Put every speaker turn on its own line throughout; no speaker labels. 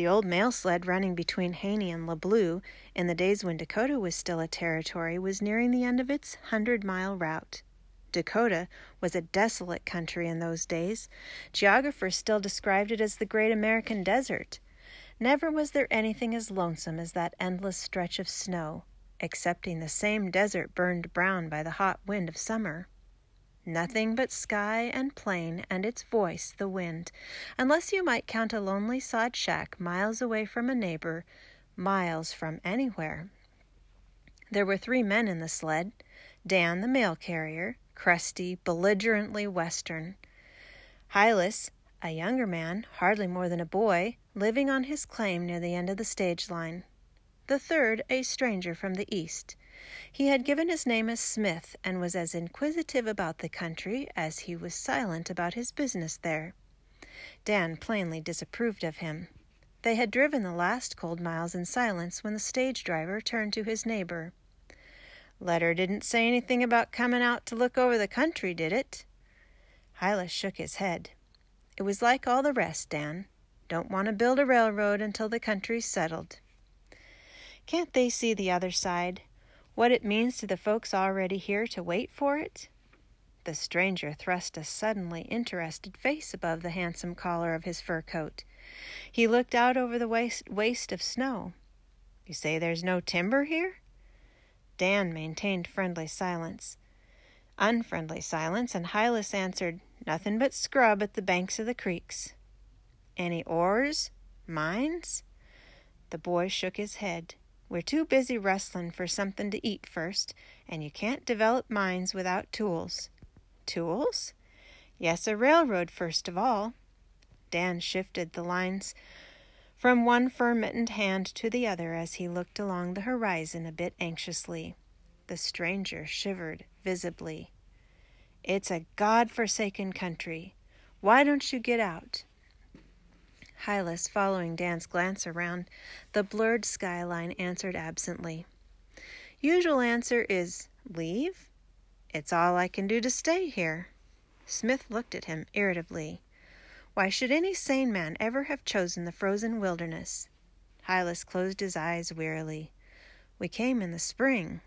The old mail sled running between Haney and LeBlue in the days when Dakota was still a territory was nearing the end of its hundred mile route. Dakota was a desolate country in those days. Geographers still described it as the great American desert. Never was there anything as lonesome as that endless stretch of snow, excepting the same desert burned brown by the hot wind of summer. Nothing but sky and plain and its voice, the wind, unless you might count a lonely sod shack miles away from a neighbor, miles from anywhere. There were three men in the sled Dan, the mail carrier, crusty, belligerently Western. Hylas, a younger man, hardly more than a boy, living on his claim near the end of the stage line. The third, a stranger from the East. He had given his name as Smith and was as inquisitive about the country as he was silent about his business there. Dan plainly disapproved of him. They had driven the last cold miles in silence when the stage driver turned to his neighbor. Letter didn't say anything about coming out to look over the country, did it? Hylas shook his head. It was like all the rest, Dan. Don't want to build a railroad until the country's settled. Can't they see the other side? What it means to the folks already here to wait for it? The stranger thrust a suddenly interested face above the handsome collar of his fur coat. He looked out over the waste, waste of snow. You say there's no timber here? Dan maintained friendly silence. Unfriendly silence, and Hylas answered, Nothing but scrub at the banks of the creeks. Any ores? Mines? The boy shook his head. We're too busy rustling for something to eat first, and you can't develop mines without tools. Tools? Yes, a railroad first of all. Dan shifted the lines from one fur-mittened hand to the other as he looked along the horizon a bit anxiously. The stranger shivered visibly. It's a God-forsaken country. Why don't you get out? Hylas, following Dan's glance around the blurred skyline, answered absently. Usual answer is leave? It's all I can do to stay here. Smith looked at him irritably. Why should any sane man ever have chosen the frozen wilderness? Hylas closed his eyes wearily. We came in the spring.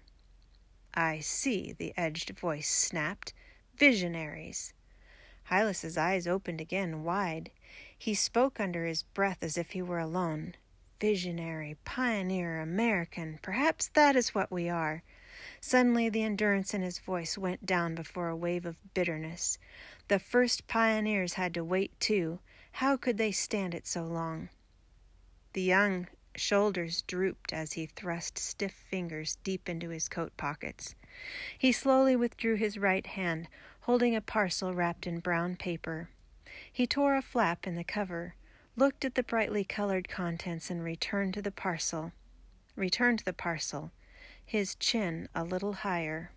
I see, the edged voice snapped. Visionaries. Hylas's eyes opened again, wide. He spoke under his breath as if he were alone. Visionary, pioneer, American, perhaps that is what we are. Suddenly the endurance in his voice went down before a wave of bitterness. The first pioneers had to wait too. How could they stand it so long? The young shoulders drooped as he thrust stiff fingers deep into his coat pockets. He slowly withdrew his right hand, holding a parcel wrapped in brown paper. He tore a flap in the cover, looked at the brightly colored contents, and returned to the parcel. Returned the parcel, his chin a little higher.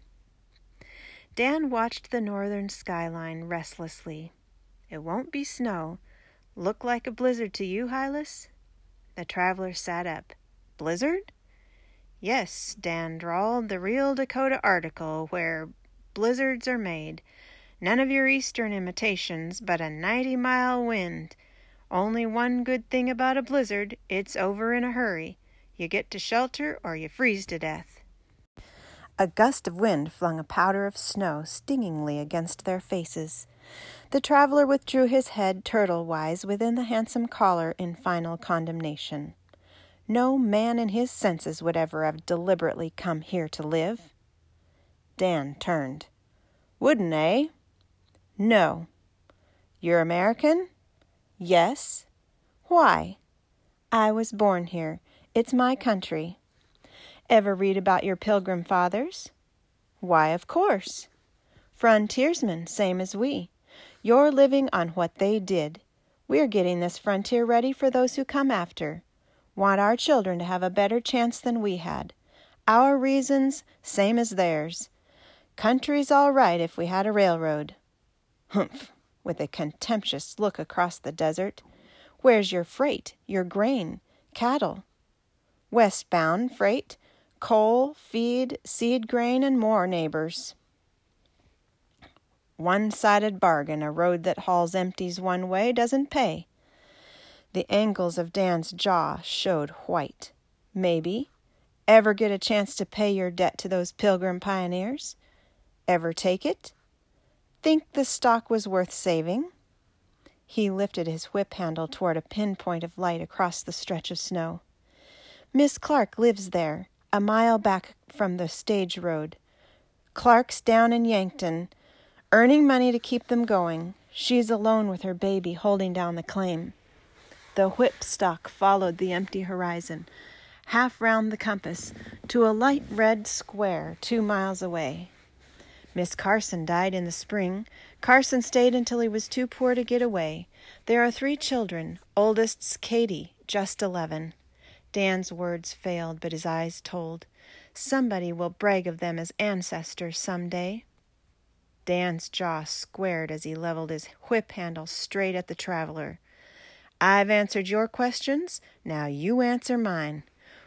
Dan watched the northern skyline restlessly. It won't be snow. Look like a blizzard to you, Hylas? The traveler sat up. Blizzard? Yes, Dan drawled, the real Dakota article where blizzards are made. None of your eastern imitations, but a ninety mile wind. Only one good thing about a blizzard it's over in a hurry. You get to shelter or you freeze to death. A gust of wind flung a powder of snow stingingly against their faces. The traveler withdrew his head turtle wise within the handsome collar in final condemnation. No man in his senses would ever have deliberately come here to live. Dan turned. Wouldn't, eh? No. You're American? Yes. Why? I was born here. It's my country. Ever read about your pilgrim fathers? Why, of course. Frontiersmen, same as we. You're living on what they did. We're getting this frontier ready for those who come after. Want our children to have a better chance than we had. Our reasons, same as theirs. Country's all right if we had a railroad. Humph! With a contemptuous look across the desert. Where's your freight, your grain, cattle? Westbound freight coal, feed, seed grain, and more neighbors. One sided bargain, a road that hauls empties one way, doesn't pay. The angles of Dan's jaw showed white. Maybe. Ever get a chance to pay your debt to those pilgrim pioneers? Ever take it? Think the stock was worth saving? He lifted his whip handle toward a pinpoint of light across the stretch of snow. Miss Clark lives there, a mile back from the stage road. Clark's down in Yankton, earning money to keep them going. She's alone with her baby holding down the claim. The whip stock followed the empty horizon, half round the compass, to a light red square two miles away. Miss Carson died in the spring. Carson stayed until he was too poor to get away. There are three children. Oldest's Katie, just eleven. Dan's words failed, but his eyes told. Somebody will brag of them as ancestors some day. Dan's jaw squared as he leveled his whip handle straight at the traveler. I've answered your questions. Now you answer mine.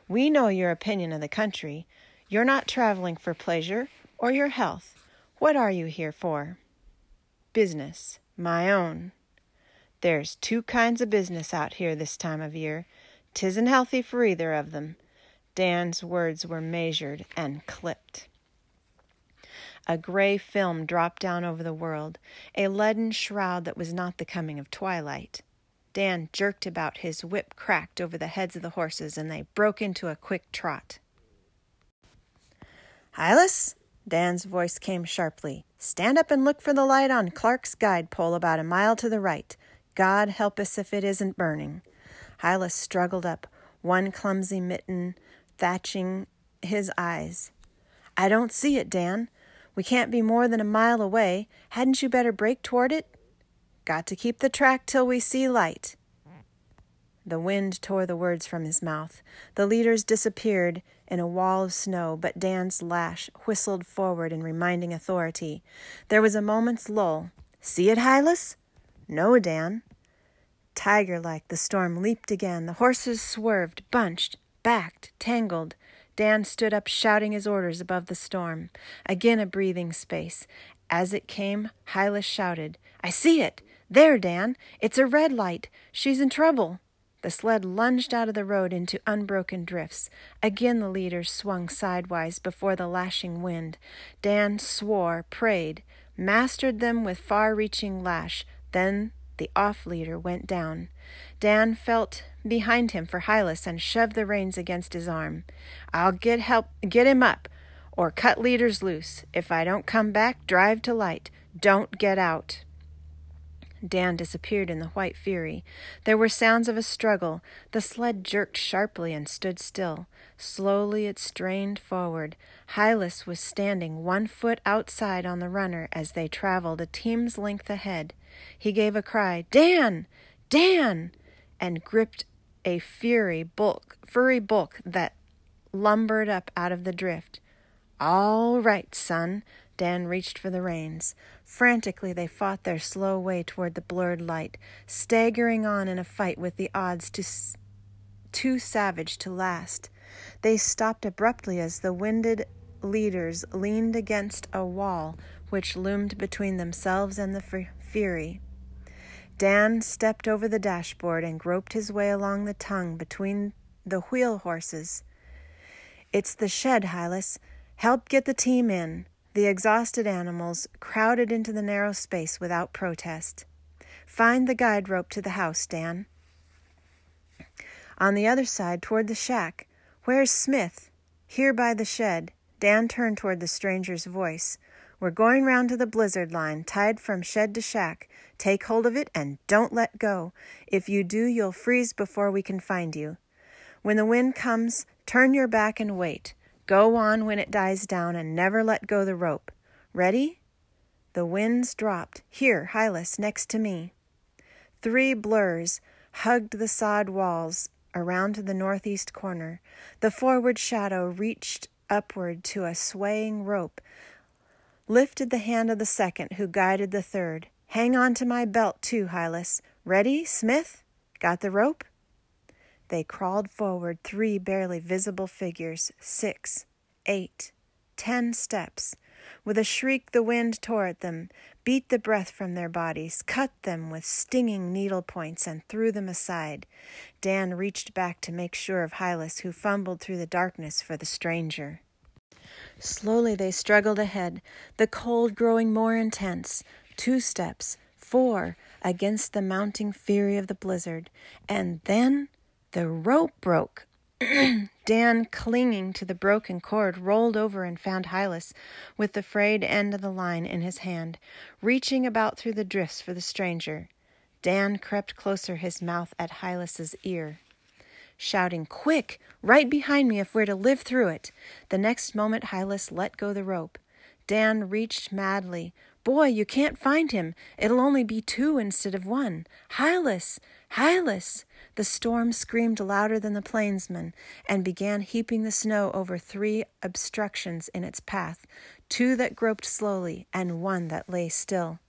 We know your opinion of the country. You're not traveling for pleasure or your health. What are you here for? Business. My own. There's two kinds of business out here this time of year. Tisn't healthy for either of them. Dan's words were measured and clipped. A gray film dropped down over the world, a leaden shroud that was not the coming of twilight. Dan jerked about, his whip cracked over the heads of the horses, and they broke into a quick trot. Hylas, Dan's voice came sharply. Stand up and look for the light on Clark's guide pole about a mile to the right. God help us if it isn't burning. Hylas struggled up, one clumsy mitten thatching his eyes. I don't see it, Dan. We can't be more than a mile away. Hadn't you better break toward it? Got to keep the track till we see light. The wind tore the words from his mouth. The leaders disappeared in a wall of snow, but Dan's lash whistled forward in reminding authority. There was a moment's lull. See it, Hylas? No, Dan. Tiger like, the storm leaped again. The horses swerved, bunched, backed, tangled. Dan stood up, shouting his orders above the storm. Again a breathing space. As it came, Hylas shouted, I see it! There, Dan! It's a red light! She's in trouble! The sled lunged out of the road into unbroken drifts. Again the leaders swung sidewise before the lashing wind. Dan swore, prayed, mastered them with far reaching lash. Then the off leader went down. Dan felt behind him for Hylas and shoved the reins against his arm. I'll get help get him up, or cut leaders loose. If I don't come back, drive to light. Don't get out. Dan disappeared in the white fury. There were sounds of a struggle. The sled jerked sharply and stood still. Slowly it strained forward. Hylas was standing one foot outside on the runner as they traveled a team's length ahead. He gave a cry, Dan! Dan! and gripped a fury bulk, furry bulk that lumbered up out of the drift. All right, son. Dan reached for the reins. Frantically, they fought their slow way toward the blurred light, staggering on in a fight with the odds too, savage to last. They stopped abruptly as the winded leaders leaned against a wall which loomed between themselves and the fury. Dan stepped over the dashboard and groped his way along the tongue between the wheel horses. It's the shed, Hylas. Help get the team in. The exhausted animals crowded into the narrow space without protest. Find the guide rope to the house, Dan. On the other side, toward the shack. Where's Smith? Here by the shed. Dan turned toward the stranger's voice. We're going round to the blizzard line, tied from shed to shack. Take hold of it and don't let go. If you do, you'll freeze before we can find you. When the wind comes, turn your back and wait. Go on when it dies down and never let go the rope. Ready? The winds dropped. Here, Hylas, next to me. Three blurs hugged the sod walls around to the northeast corner. The forward shadow reached upward to a swaying rope, lifted the hand of the second, who guided the third. Hang on to my belt, too, Hylas. Ready, Smith? Got the rope? They crawled forward three barely visible figures, six, eight, ten steps. With a shriek, the wind tore at them, beat the breath from their bodies, cut them with stinging needle points, and threw them aside. Dan reached back to make sure of Hylas, who fumbled through the darkness for the stranger. Slowly they struggled ahead, the cold growing more intense. Two steps, four, against the mounting fury of the blizzard. And then the rope broke. Dan, clinging to the broken cord, rolled over and found Hylas with the frayed end of the line in his hand, reaching about through the drifts for the stranger. Dan crept closer, his mouth at Hylas's ear, shouting, Quick! Right behind me if we're to live through it! The next moment Hylas let go the rope. Dan reached madly. Boy, you can't find him. It'll only be two instead of one. Hylas! Hylas! The storm screamed louder than the plainsman and began heaping the snow over three obstructions in its path two that groped slowly and one that lay still.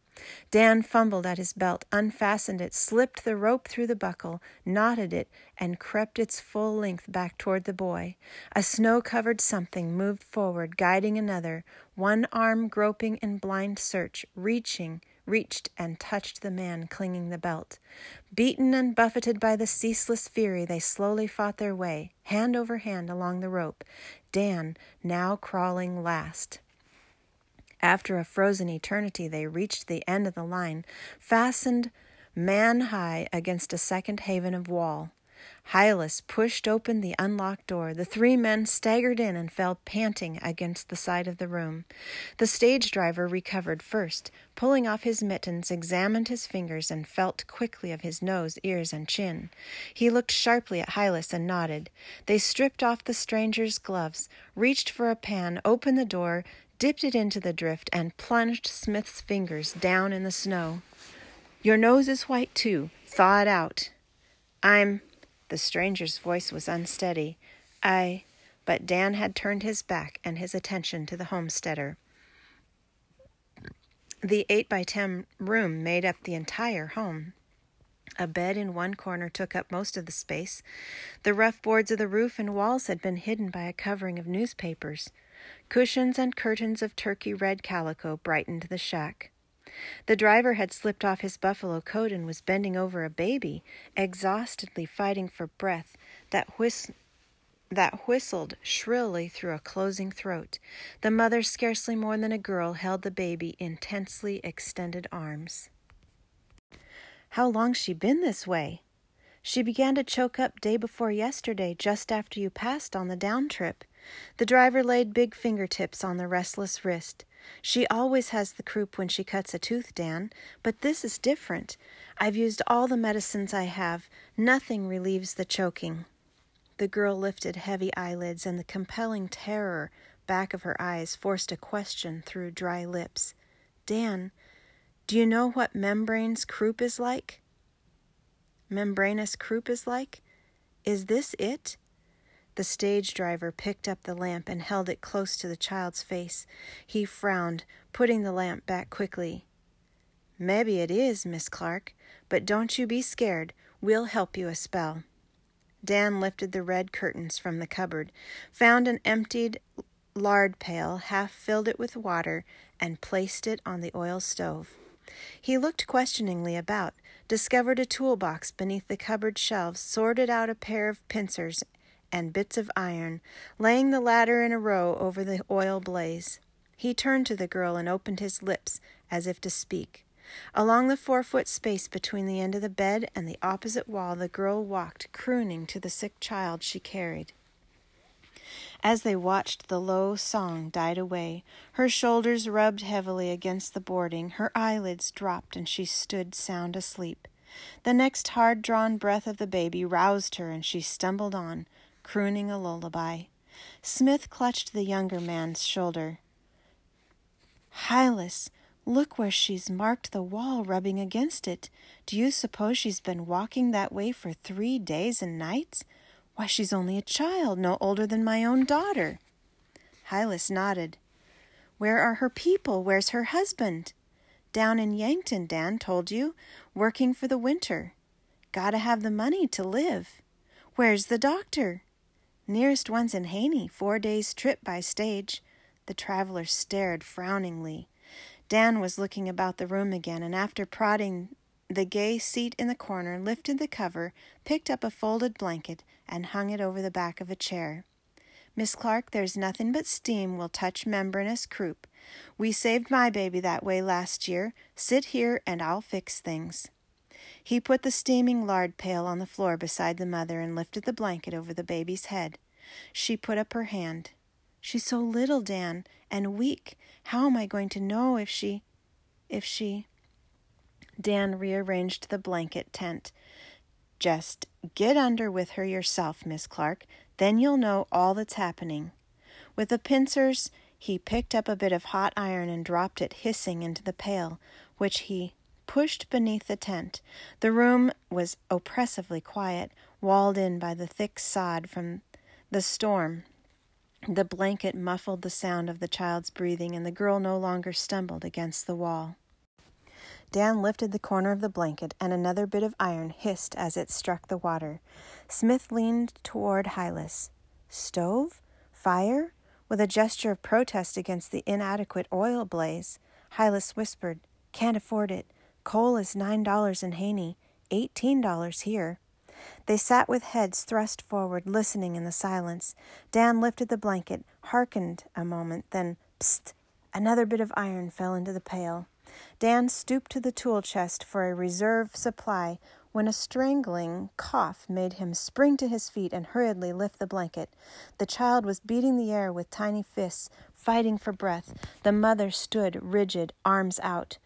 Dan fumbled at his belt, unfastened it, slipped the rope through the buckle, knotted it, and crept its full length back toward the boy. A snow covered something moved forward, guiding another, one arm groping in blind search, reaching, reached and touched the man clinging the belt. Beaten and buffeted by the ceaseless fury, they slowly fought their way, hand over hand, along the rope, Dan now crawling last. After a frozen eternity, they reached the end of the line, fastened man high against a second haven of wall. Hylas pushed open the unlocked door. The three men staggered in and fell panting against the side of the room. The stage driver recovered first, pulling off his mittens, examined his fingers, and felt quickly of his nose, ears, and chin. He looked sharply at Hylas and nodded. They stripped off the stranger's gloves, reached for a pan, opened the door, dipped it into the drift, and plunged Smith's fingers down in the snow. Your nose is white, too. Thaw it out. I'm the stranger's voice was unsteady. I. But Dan had turned his back and his attention to the homesteader. The eight by ten room made up the entire home. A bed in one corner took up most of the space. The rough boards of the roof and walls had been hidden by a covering of newspapers. Cushions and curtains of turkey red calico brightened the shack. The driver had slipped off his buffalo coat and was bending over a baby, exhaustedly fighting for breath that whis- that whistled shrilly through a closing throat. The mother, scarcely more than a girl, held the baby in tensely extended arms. How long she been this way? She began to choke up day before yesterday, just after you passed on the down trip. The driver laid big fingertips on the restless wrist. She always has the croup when she cuts a tooth, Dan, but this is different. I've used all the medicines I have. Nothing relieves the choking. The girl lifted heavy eyelids, and the compelling terror back of her eyes forced a question through dry lips. Dan, do you know what membrane's croup is like? Membranous croup is like? Is this it? The stage driver picked up the lamp and held it close to the child's face. He frowned, putting the lamp back quickly. Maybe it is, Miss Clark, but don't you be scared. We'll help you a spell. Dan lifted the red curtains from the cupboard, found an emptied lard pail, half filled it with water, and placed it on the oil stove. He looked questioningly about, discovered a toolbox beneath the cupboard shelves, sorted out a pair of pincers and bits of iron, laying the latter in a row over the oil blaze. He turned to the girl and opened his lips as if to speak. Along the four foot space between the end of the bed and the opposite wall, the girl walked, crooning to the sick child she carried. As they watched, the low song died away. Her shoulders rubbed heavily against the boarding, her eyelids dropped, and she stood sound asleep. The next hard drawn breath of the baby roused her, and she stumbled on, crooning a lullaby. Smith clutched the younger man's shoulder. Hylas, look where she's marked the wall, rubbing against it. Do you suppose she's been walking that way for three days and nights? Why, she's only a child, no older than my own daughter. Hylas nodded. Where are her people? Where's her husband? Down in Yankton, Dan told you, working for the winter. Gotta have the money to live. Where's the doctor? Nearest one's in Haney, four days' trip by stage. The traveler stared frowningly. Dan was looking about the room again, and after prodding the gay seat in the corner, lifted the cover, picked up a folded blanket, and hung it over the back of a chair. Miss Clark, there's nothing but steam will touch membranous croup. We saved my baby that way last year. Sit here and I'll fix things. He put the steaming lard pail on the floor beside the mother and lifted the blanket over the baby's head. She put up her hand. She's so little, Dan, and weak. How am I going to know if she. if she. Dan rearranged the blanket tent. Just get under with her yourself, Miss Clark. Then you'll know all that's happening. With the pincers, he picked up a bit of hot iron and dropped it hissing into the pail, which he pushed beneath the tent. The room was oppressively quiet, walled in by the thick sod from the storm. The blanket muffled the sound of the child's breathing, and the girl no longer stumbled against the wall. Dan lifted the corner of the blanket, and another bit of iron hissed as it struck the water. Smith leaned toward Hylas. Stove? Fire? With a gesture of protest against the inadequate oil blaze, Hylas whispered, Can't afford it. Coal is nine dollars in Haney, eighteen dollars here. They sat with heads thrust forward, listening in the silence. Dan lifted the blanket, hearkened a moment, then, psst, another bit of iron fell into the pail. Dan stooped to the tool chest for a reserve supply when a strangling cough made him spring to his feet and hurriedly lift the blanket. The child was beating the air with tiny fists, fighting for breath. The mother stood rigid, arms out.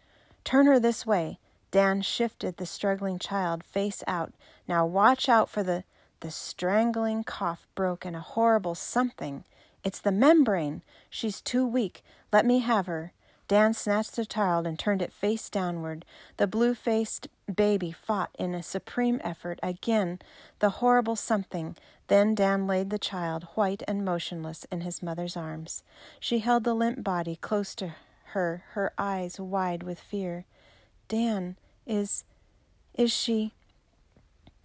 Turn her this way. Dan shifted the struggling child face out. Now watch out for the. The strangling cough broke in a horrible something. It's the membrane. She's too weak. Let me have her. Dan snatched the child and turned it face downward. The blue faced baby fought in a supreme effort. Again, the horrible something. Then Dan laid the child, white and motionless, in his mother's arms. She held the limp body close to her, her eyes wide with fear. Dan, is. is she.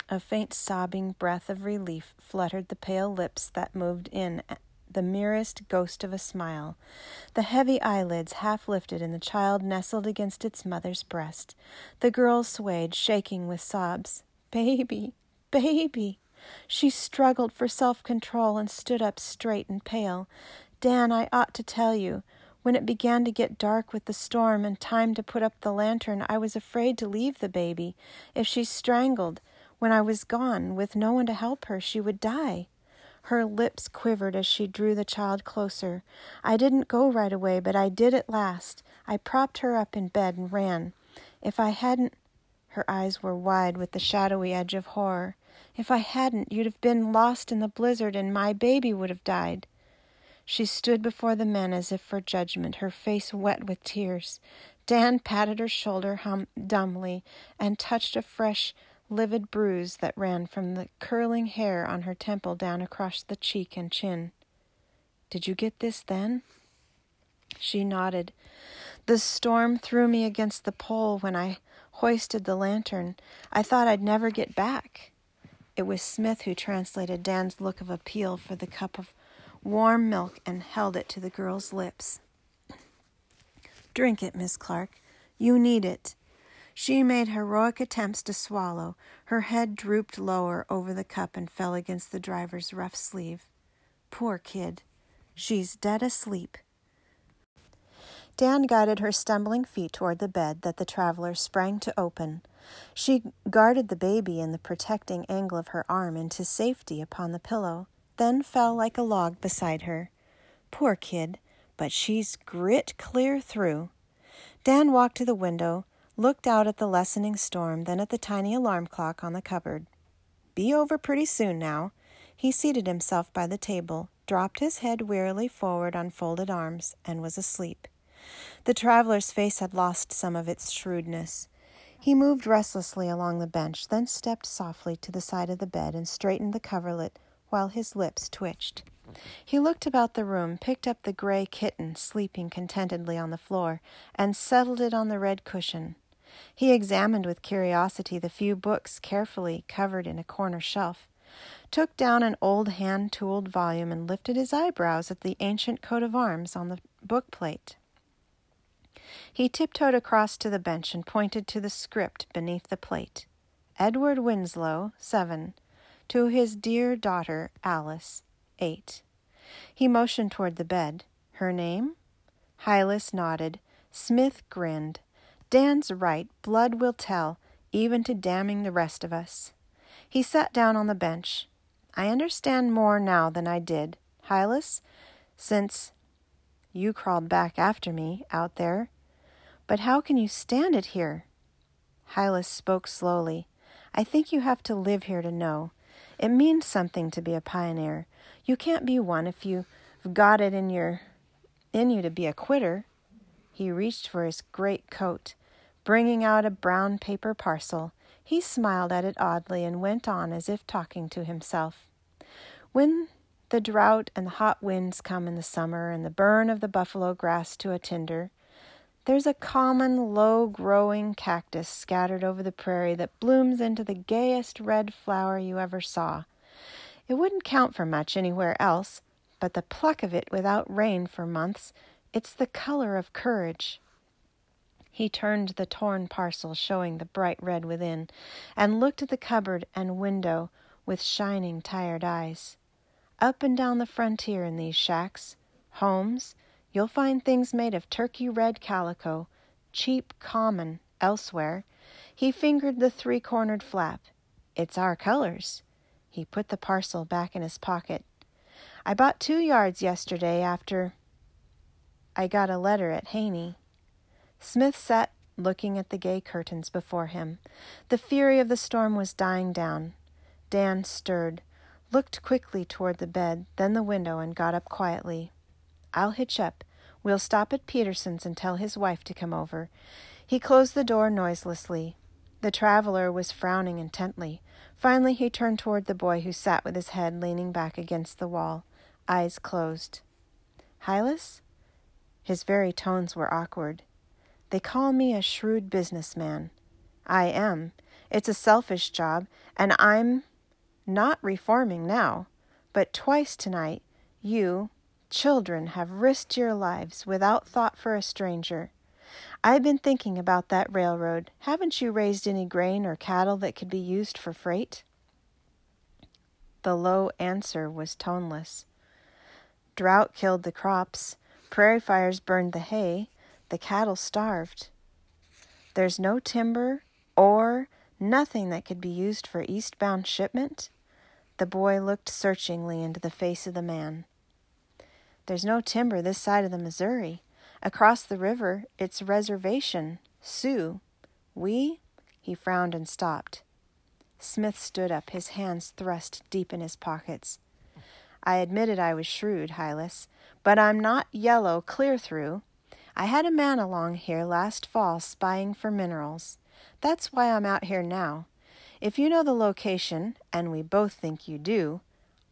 A faint sobbing breath of relief fluttered the pale lips that moved in the merest ghost of a smile. The heavy eyelids half lifted, and the child nestled against its mother's breast. The girl swayed, shaking with sobs. Baby, baby! She struggled for self control and stood up straight and pale. Dan, I ought to tell you. When it began to get dark with the storm and time to put up the lantern, I was afraid to leave the baby. If she strangled, when I was gone, with no one to help her, she would die. Her lips quivered as she drew the child closer. I didn't go right away, but I did at last. I propped her up in bed and ran. If I hadn't. Her eyes were wide with the shadowy edge of horror. If I hadn't, you'd have been lost in the blizzard and my baby would have died. She stood before the men as if for judgment, her face wet with tears. Dan patted her shoulder hum- dumbly and touched a fresh livid bruise that ran from the curling hair on her temple down across the cheek and chin. Did you get this then? She nodded. The storm threw me against the pole when I hoisted the lantern. I thought I'd never get back. It was Smith who translated Dan's look of appeal for the cup of warm milk and held it to the girl's lips. Drink it, Miss Clark. You need it. She made heroic attempts to swallow. Her head drooped lower over the cup and fell against the driver's rough sleeve. Poor kid. She's dead asleep. Dan guided her stumbling feet toward the bed that the traveler sprang to open. She guarded the baby in the protecting angle of her arm into safety upon the pillow, then fell like a log beside her. Poor kid, but she's grit clear through. Dan walked to the window, looked out at the lessening storm, then at the tiny alarm clock on the cupboard. Be over pretty soon now. He seated himself by the table, dropped his head wearily forward on folded arms, and was asleep. The traveler's face had lost some of its shrewdness. He moved restlessly along the bench, then stepped softly to the side of the bed and straightened the coverlet while his lips twitched. He looked about the room, picked up the gray kitten sleeping contentedly on the floor, and settled it on the red cushion. He examined with curiosity the few books carefully covered in a corner shelf, took down an old hand tooled volume, and lifted his eyebrows at the ancient coat of arms on the book plate. He tiptoed across to the bench and pointed to the script beneath the plate. Edward Winslow, 7. To his dear daughter, Alice, 8. He motioned toward the bed. Her name? Hylas nodded. Smith grinned. Dan's right. Blood will tell, even to damning the rest of us. He sat down on the bench. I understand more now than I did, Hylas, since you crawled back after me out there. But how can you stand it here? Hylas spoke slowly. I think you have to live here to know. It means something to be a pioneer. You can't be one if you've got it in your in you to be a quitter. He reached for his great coat, bringing out a brown paper parcel. He smiled at it oddly and went on as if talking to himself. When the drought and the hot winds come in the summer and the burn of the buffalo grass to a tinder, there's a common low growing cactus scattered over the prairie that blooms into the gayest red flower you ever saw. It wouldn't count for much anywhere else, but the pluck of it without rain for months, it's the color of courage. He turned the torn parcel, showing the bright red within, and looked at the cupboard and window with shining, tired eyes. Up and down the frontier in these shacks, homes, you'll find things made of turkey red calico, cheap, common, elsewhere. He fingered the three cornered flap. It's our colors. He put the parcel back in his pocket. I bought two yards yesterday after I got a letter at Haney. Smith sat looking at the gay curtains before him. The fury of the storm was dying down. Dan stirred, looked quickly toward the bed, then the window, and got up quietly. I'll hitch up. We'll stop at Peterson's and tell his wife to come over. He closed the door noiselessly. The traveler was frowning intently. Finally, he turned toward the boy who sat with his head leaning back against the wall eyes closed. Hylas? His very tones were awkward. They call me a shrewd businessman. I am. It's a selfish job, and I'm not reforming now. But twice tonight, you, children, have risked your lives without thought for a stranger. I've been thinking about that railroad. Haven't you raised any grain or cattle that could be used for freight? The low answer was toneless. Drought killed the crops, prairie fires burned the hay, the cattle starved. There's no timber or nothing that could be used for eastbound shipment? The boy looked searchingly into the face of the man. There's no timber this side of the Missouri. Across the river, it's reservation, Sioux. We? He frowned and stopped. Smith stood up, his hands thrust deep in his pockets. I admitted I was shrewd, Hylas, but I'm not yellow clear through. I had a man along here last fall spying for minerals. That's why I'm out here now. If you know the location, and we both think you do,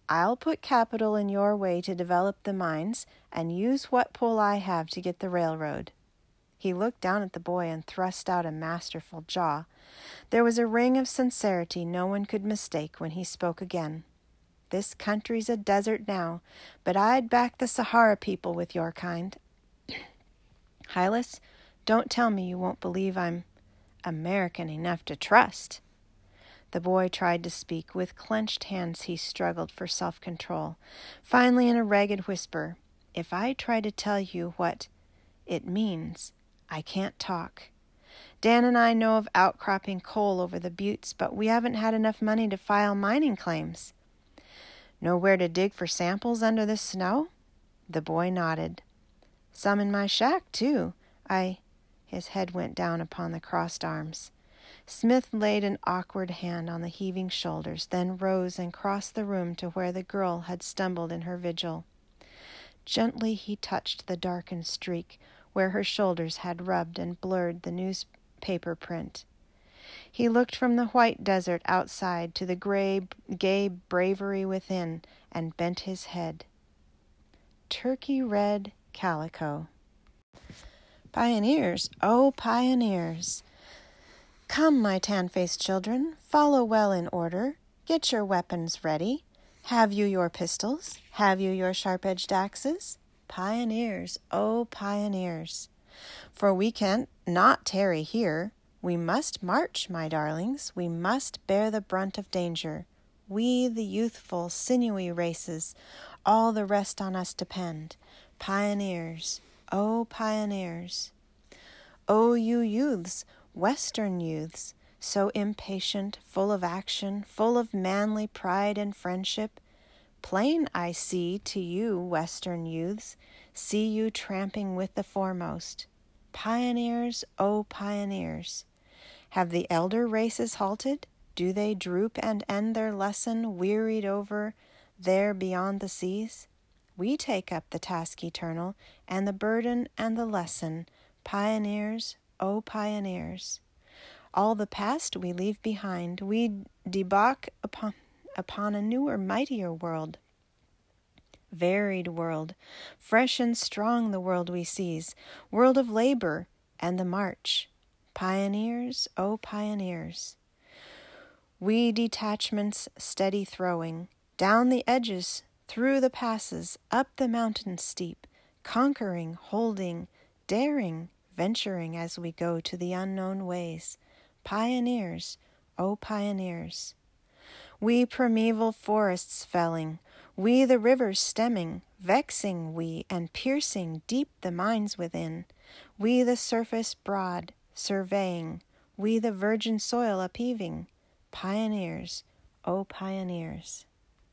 I'll put capital in your way to develop the mines and use what pull I have to get the railroad. He looked down at the boy and thrust out a masterful jaw. There was a ring of sincerity no one could mistake when he spoke again. This country's a desert now, but I'd back the Sahara people with your kind. Hylas, don't tell me you won't believe I'm American enough to trust. The boy tried to speak. With clenched hands, he struggled for self control. Finally, in a ragged whisper, If I try to tell you what it means, I can't talk. Dan and I know of outcropping coal over the buttes, but we haven't had enough money to file mining claims. Know where to dig for samples under the snow? The boy nodded. Some in my shack, too. I. His head went down upon the crossed arms. Smith laid an awkward hand on the heaving shoulders, then rose and crossed the room to where the girl had stumbled in her vigil. Gently he touched the darkened streak where her shoulders had rubbed and blurred the newspaper print. He looked from the white desert outside to the gray, gay bravery within and bent his head. Turkey red calico. Pioneers, oh, pioneers! Come, my tan faced children, follow well in order. Get your weapons ready. Have you your pistols? Have you your sharp edged axes? Pioneers, oh pioneers! For we can't not tarry here. We must march, my darlings, we must bear the brunt of danger. We, the youthful, sinewy races, all the rest on us depend. Pioneers, oh pioneers! Oh, you youths, Western youths, so impatient, full of action, full of manly pride and friendship, Plain I see to you, Western youths, see you tramping with the foremost. Pioneers, oh pioneers! Have the elder races halted? Do they droop and end their lesson, wearied over there beyond the seas? We take up the task eternal, and the burden and the lesson. Pioneers, oh pioneers! All the past we leave behind. We debouch upon upon a newer, mightier world. Varied world, fresh and strong the world we seize, world of labor and the march. Pioneers, oh pioneers! We detachments steady throwing, down the edges, through the passes, up the mountain steep, conquering, holding, daring, venturing as we go to the unknown ways. Pioneers, oh pioneers! We primeval forests felling, we the rivers stemming, vexing we and piercing deep the mines within, we the surface broad surveying, we the virgin soil upheaving, pioneers, O oh pioneers.